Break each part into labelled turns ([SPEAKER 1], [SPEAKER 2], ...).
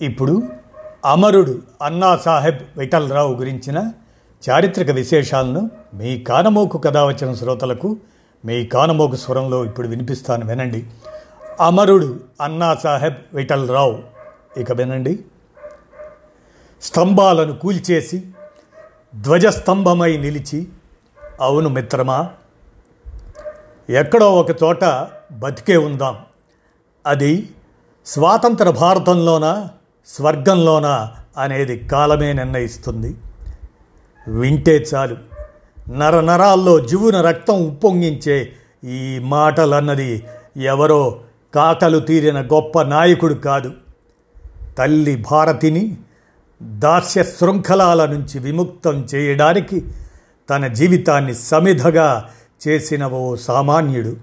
[SPEAKER 1] ఇప్పుడు అమరుడు అన్నా సాహెబ్ విఠలరావు గురించిన చారిత్రక విశేషాలను మీ కానమోకు కథ వచ్చిన శ్రోతలకు మీ కానమోకు స్వరంలో ఇప్పుడు వినిపిస్తాను వినండి. అమరుడు అన్నా సాహెబ్ విఠలరావు. ఇక వినండి. స్తంభాలను కూల్చేసి ధ్వజస్తంభమై నిలిచి అవును మిత్రమా ఎక్కడో ఒక చోట బతికే ఉందాం. అది స్వాతంత్ర భారతంలోనా? స్వర్గంలోనా అనేది కాలమే నిర్ణయిస్తుంది. వింటే చాలు. నర నరాల్లో జీవున రక్తం ఉప్పొంగించే ఈ మాటలన్నది ఎవరో కాకలు తీరిన గొప్ప నాయకుడు కాదు. తల్లి భారతిని దాస్య శృంఖలాల నుంచి విముక్తం చేయడానికి తన జీవితాన్ని సమిధగా చేసిన ఓ సామాన్యుడు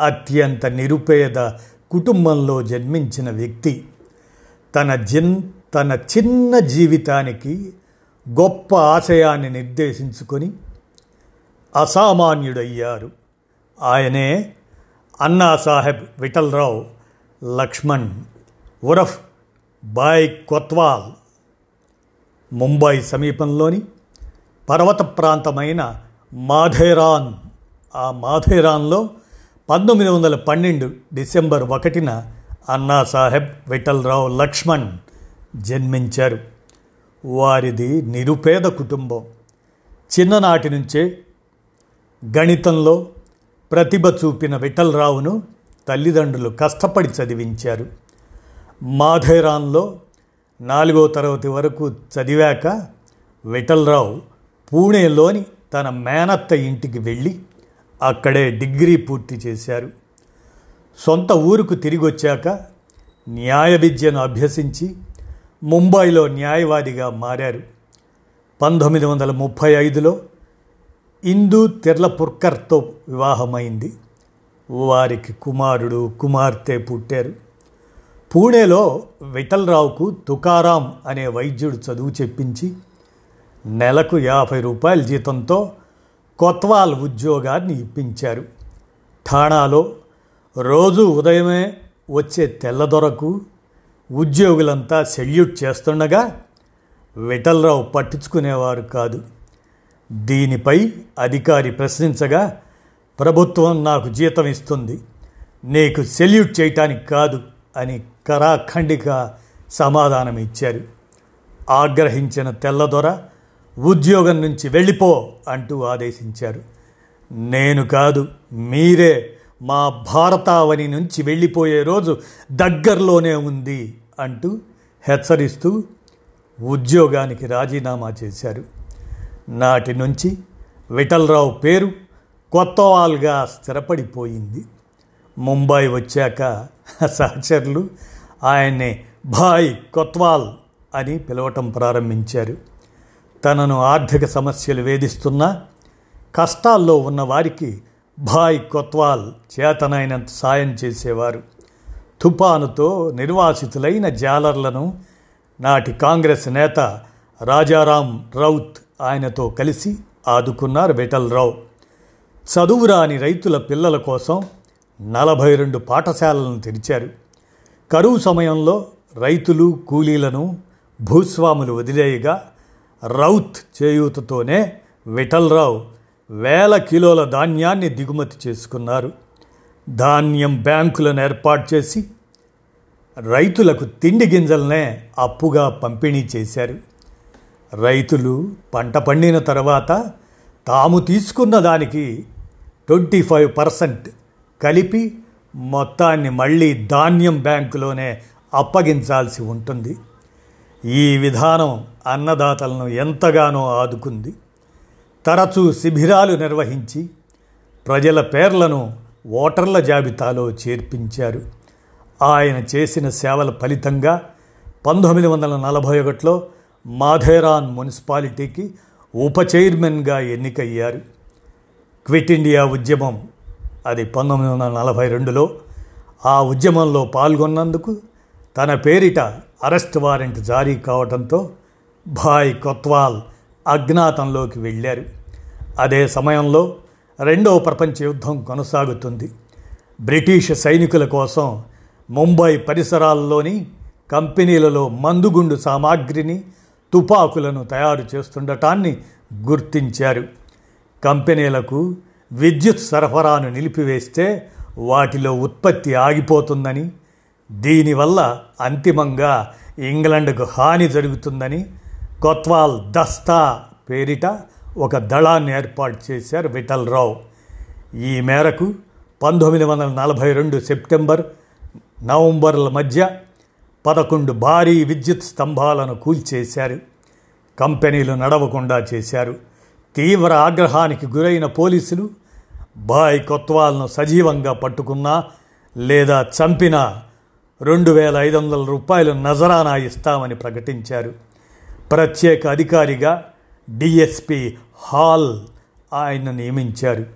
[SPEAKER 1] అత్యంత నిరుపేద కుటుంబంలో జన్మించిన వ్యక్తి. తన జిన్ తన చిన్న జీవితానికి గొప్ప ఆశయాన్ని నిర్దేశించుకొని అసామాన్యుడయ్యారు. ఆయనే అన్నా సాహెబ్ విఠలరావు లక్ష్మణ్ ఉరఫ్ బాయ్ కొత్వాల్. ముంబై సమీపంలోని పర్వత ప్రాంతమైన మాధేరాన్ ఆ మాధేరాన్లో పంతొమ్మిది వందల పన్నెండు డిసెంబర్ ఒకటిన అన్నాసాహెబ్ విఠలరావు లక్ష్మణ్ జన్మించారు. వారిది నిరుపేద కుటుంబం. చిన్ననాటి నుంచే గణితంలో ప్రతిభ చూపిన విఠలరావును తల్లిదండ్రులు కష్టపడి చదివించారు. మాధేరాన్లో నాలుగో తరగతి వరకు చదివాక విఠలరావు పూణేలోని తన మేనత్త ఇంటికి వెళ్ళి అక్కడే డిగ్రీ పూర్తి చేశారు. సొంత ఊరుకు తిరిగి వచ్చాక న్యాయ విద్యను అభ్యసించి ముంబైలో న్యాయవాదిగా మారారు. పంతొమ్మిది వందల ముప్పై ఐదులో ఇందూ తిర్లపుర్కర్తో వివాహమైంది. వారికి కుమారుడు కుమార్తె పుట్టారు. పూణేలో విఠలరావుకు తుకారాం అనే వైద్యుడు చదువు చెప్పించి నెలకు యాభై రూపాయల జీతంతో కొత్వాల్ ఉద్యోగాన్ని ఇప్పించారు. ఠాణాలో రోజు ఉదయమే వచ్చే తెల్లదొరకు ఉద్యోగులంతా సెల్యూట్ చేస్తుండగా విఠలరావు పట్టించుకునేవారు కాదు. దీనిపై అధికారి ప్రశ్నించగా ప్రభుత్వం నాకు జీతం ఇస్తుంది. నీకు సెల్యూట్ చేయటానికి కాదు అని కరాఖండిక సమాధానం ఇచ్చారు. ఆగ్రహించిన తెల్లదొర ఉద్యోగం నుంచి వెళ్ళిపో అంటూ ఆదేశించారు. నేను కాదు మీరే మా భారతావని నుంచి వెళ్ళిపోయే రోజు దగ్గరలోనే ఉంది అంటూ హెచ్చరిస్తూ ఉద్యోగానికి రాజీనామా చేశారు. నాటి నుంచి విఠలరావు పేరు కొత్తవాల్గా స్థిరపడిపోయింది. ముంబై వచ్చాక సహచరులు ఆయన్ని భాయ్ కొత్వాల్ అని పిలవటం ప్రారంభించారు. తనను ఆర్థిక సమస్యలు వేధిస్తున్నా కష్టాల్లో ఉన్న వారికి భాయ్ కొత్వాల్ చేతనైనంత సాయం చేసేవారు. తుపానుతో నిర్వాసితులైన జాలర్లను నాటి కాంగ్రెస్ నేత రాజారాం రౌత్ ఆయనతో కలిసి ఆదుకున్నారు విఠలరావు చదువురాని రైతుల పిల్లల కోసం నలభై రెండు పాఠశాలలను తెరిచారు. కరువు సమయంలో రైతులు కూలీలను భూస్వాములు వదిలేయగా రౌత్ చేయూతతోనే విఠలరావు వేల కిలోల ధాన్యాన్ని దిగుమతి చేసుకున్నారు. ధాన్యం బ్యాంకులను ఏర్పాటు చేసి రైతులకు తిండి గింజలనే అప్పుగా పంపిణీ చేశారు. రైతులు పంట పండిన తర్వాత తాము తీసుకున్న దానికి ట్వంటీ ఫైవ్ పర్సెంట్ కలిపి మొత్తాన్ని మళ్ళీ ధాన్యం బ్యాంకులోనే అప్పగించాల్సి ఉంటుంది. ఈ విధానం అన్నదాతలను ఎంతగానో ఆదుకుంది. తరచూ శిబిరాలు నిర్వహించి ప్రజల పేర్లను ఓటర్ల జాబితాలో చేర్పించారు. ఆయన చేసిన సేవల ఫలితంగా పంతొమ్మిది వందల నలభై ఒకటిలో మాధేరాన్ మున్సిపాలిటీకి ఉప చైర్మన్గా ఎన్నికయ్యారు. క్విట్ ఇండియా ఉద్యమం అది పంతొమ్మిది వందల నలభై రెండులో ఆ ఉద్యమంలో పాల్గొన్నందుకు తన పేరిట అరెస్ట్ వారెంట్ జారీ కావడంతో భాయ్ కొత్వాల్ అజ్ఞాతంలోకి వెళ్ళారు. అదే సమయంలో రెండవ ప్రపంచ యుద్ధం కొనసాగుతుంది. బ్రిటిష్ సైనికుల కోసం ముంబై పరిసరాల్లోని కంపెనీలలో మందుగుండు సామాగ్రిని తుపాకులను తయారు చేస్తుండటాన్ని గుర్తించారు. కంపెనీలకు విద్యుత్ సరఫరాను నిలిపివేస్తే వాటిలో ఉత్పత్తి ఆగిపోతుందని దీనివల్ల అంతిమంగా ఇంగ్లండ్కు హాని జరుగుతుందని కొత్వాల్ దస్తా పేరిట ఒక దళాన్ని ఏర్పాటు చేశారు విఠలరావు ఈ మేరకు పంతొమ్మిది వందల నలభై రెండు సెప్టెంబర్ నవంబర్ల మధ్య పదకొండు భారీ విద్యుత్ స్తంభాలను కూల్చేశారు. కంపెనీలు నడవకుండా చేశారు. తీవ్ర ఆగ్రహానికి గురైన పోలీసులు బాయ్ కొత్వాల్ను సజీవంగా పట్టుకున్నా లేదా చంపినా రెండు వేల ఐదు వందల రూపాయలు నజరానా ఇస్తామని ప్రకటించారు. ప్రత్యేక అధికారిగా డిఎస్పి హాల్ ఆయన నియమించారు.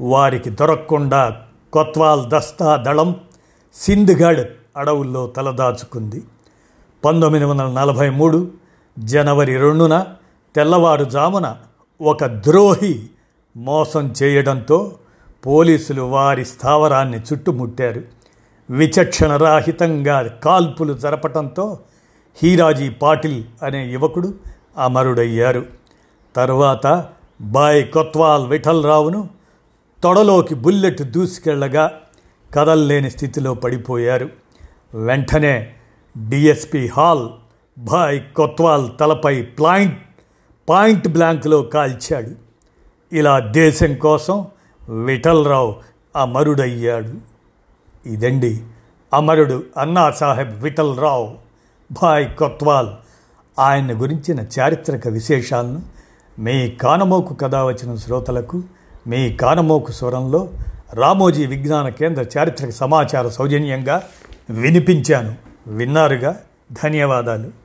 [SPEAKER 1] వారికి దొరకకుండా కొత్వాల్ దస్తా దళం సింధ్గఢ్ అడవుల్లో తలదాచుకుంది. పంతొమ్మిది వందల నలభై మూడు జనవరి రెండున తెల్లవారుజామున ఒక ద్రోహి మోసం చేయడంతో పోలీసులు వారి స్థావరాన్ని చుట్టుముట్టారు. విచక్షణరాహితంగా కాల్పులు జరపటంతో హీరాజీ పాటిల్ అనే యువకుడు అమరుడయ్యారు. తరువాత బాయ్ కొత్వాల్ విఠలరావును తొడలోకి బుల్లెట్ దూసుకెళ్ళగా కదల్లేని స్థితిలో పడిపోయారు. వెంటనే డిఎస్పి హాల్ బాయ్ కొత్వాల్ తలపై ప్లాయింట్ పాయింట్ బ్లాంక్లో కాల్చాడు. ఇలా దేశం కోసం విఠలరావు అమరుడయ్యాడు. ఇదండి అమరుడు అన్నా సాహెబ్ విఠలరావు. భాయ్ కొత్వాల్. ఆయన గురించిన చారిత్రక విశేషాలను మీ కానమోకు కథ వచ్చిన శ్రోతలకు మీ కానమోకు స్వరంలో రామోజీ విజ్ఞాన కేంద్ర చారిత్రక సమాచార సౌజన్యంగా వినిపించాను. విన్నారుగా? ధన్యవాదాలు.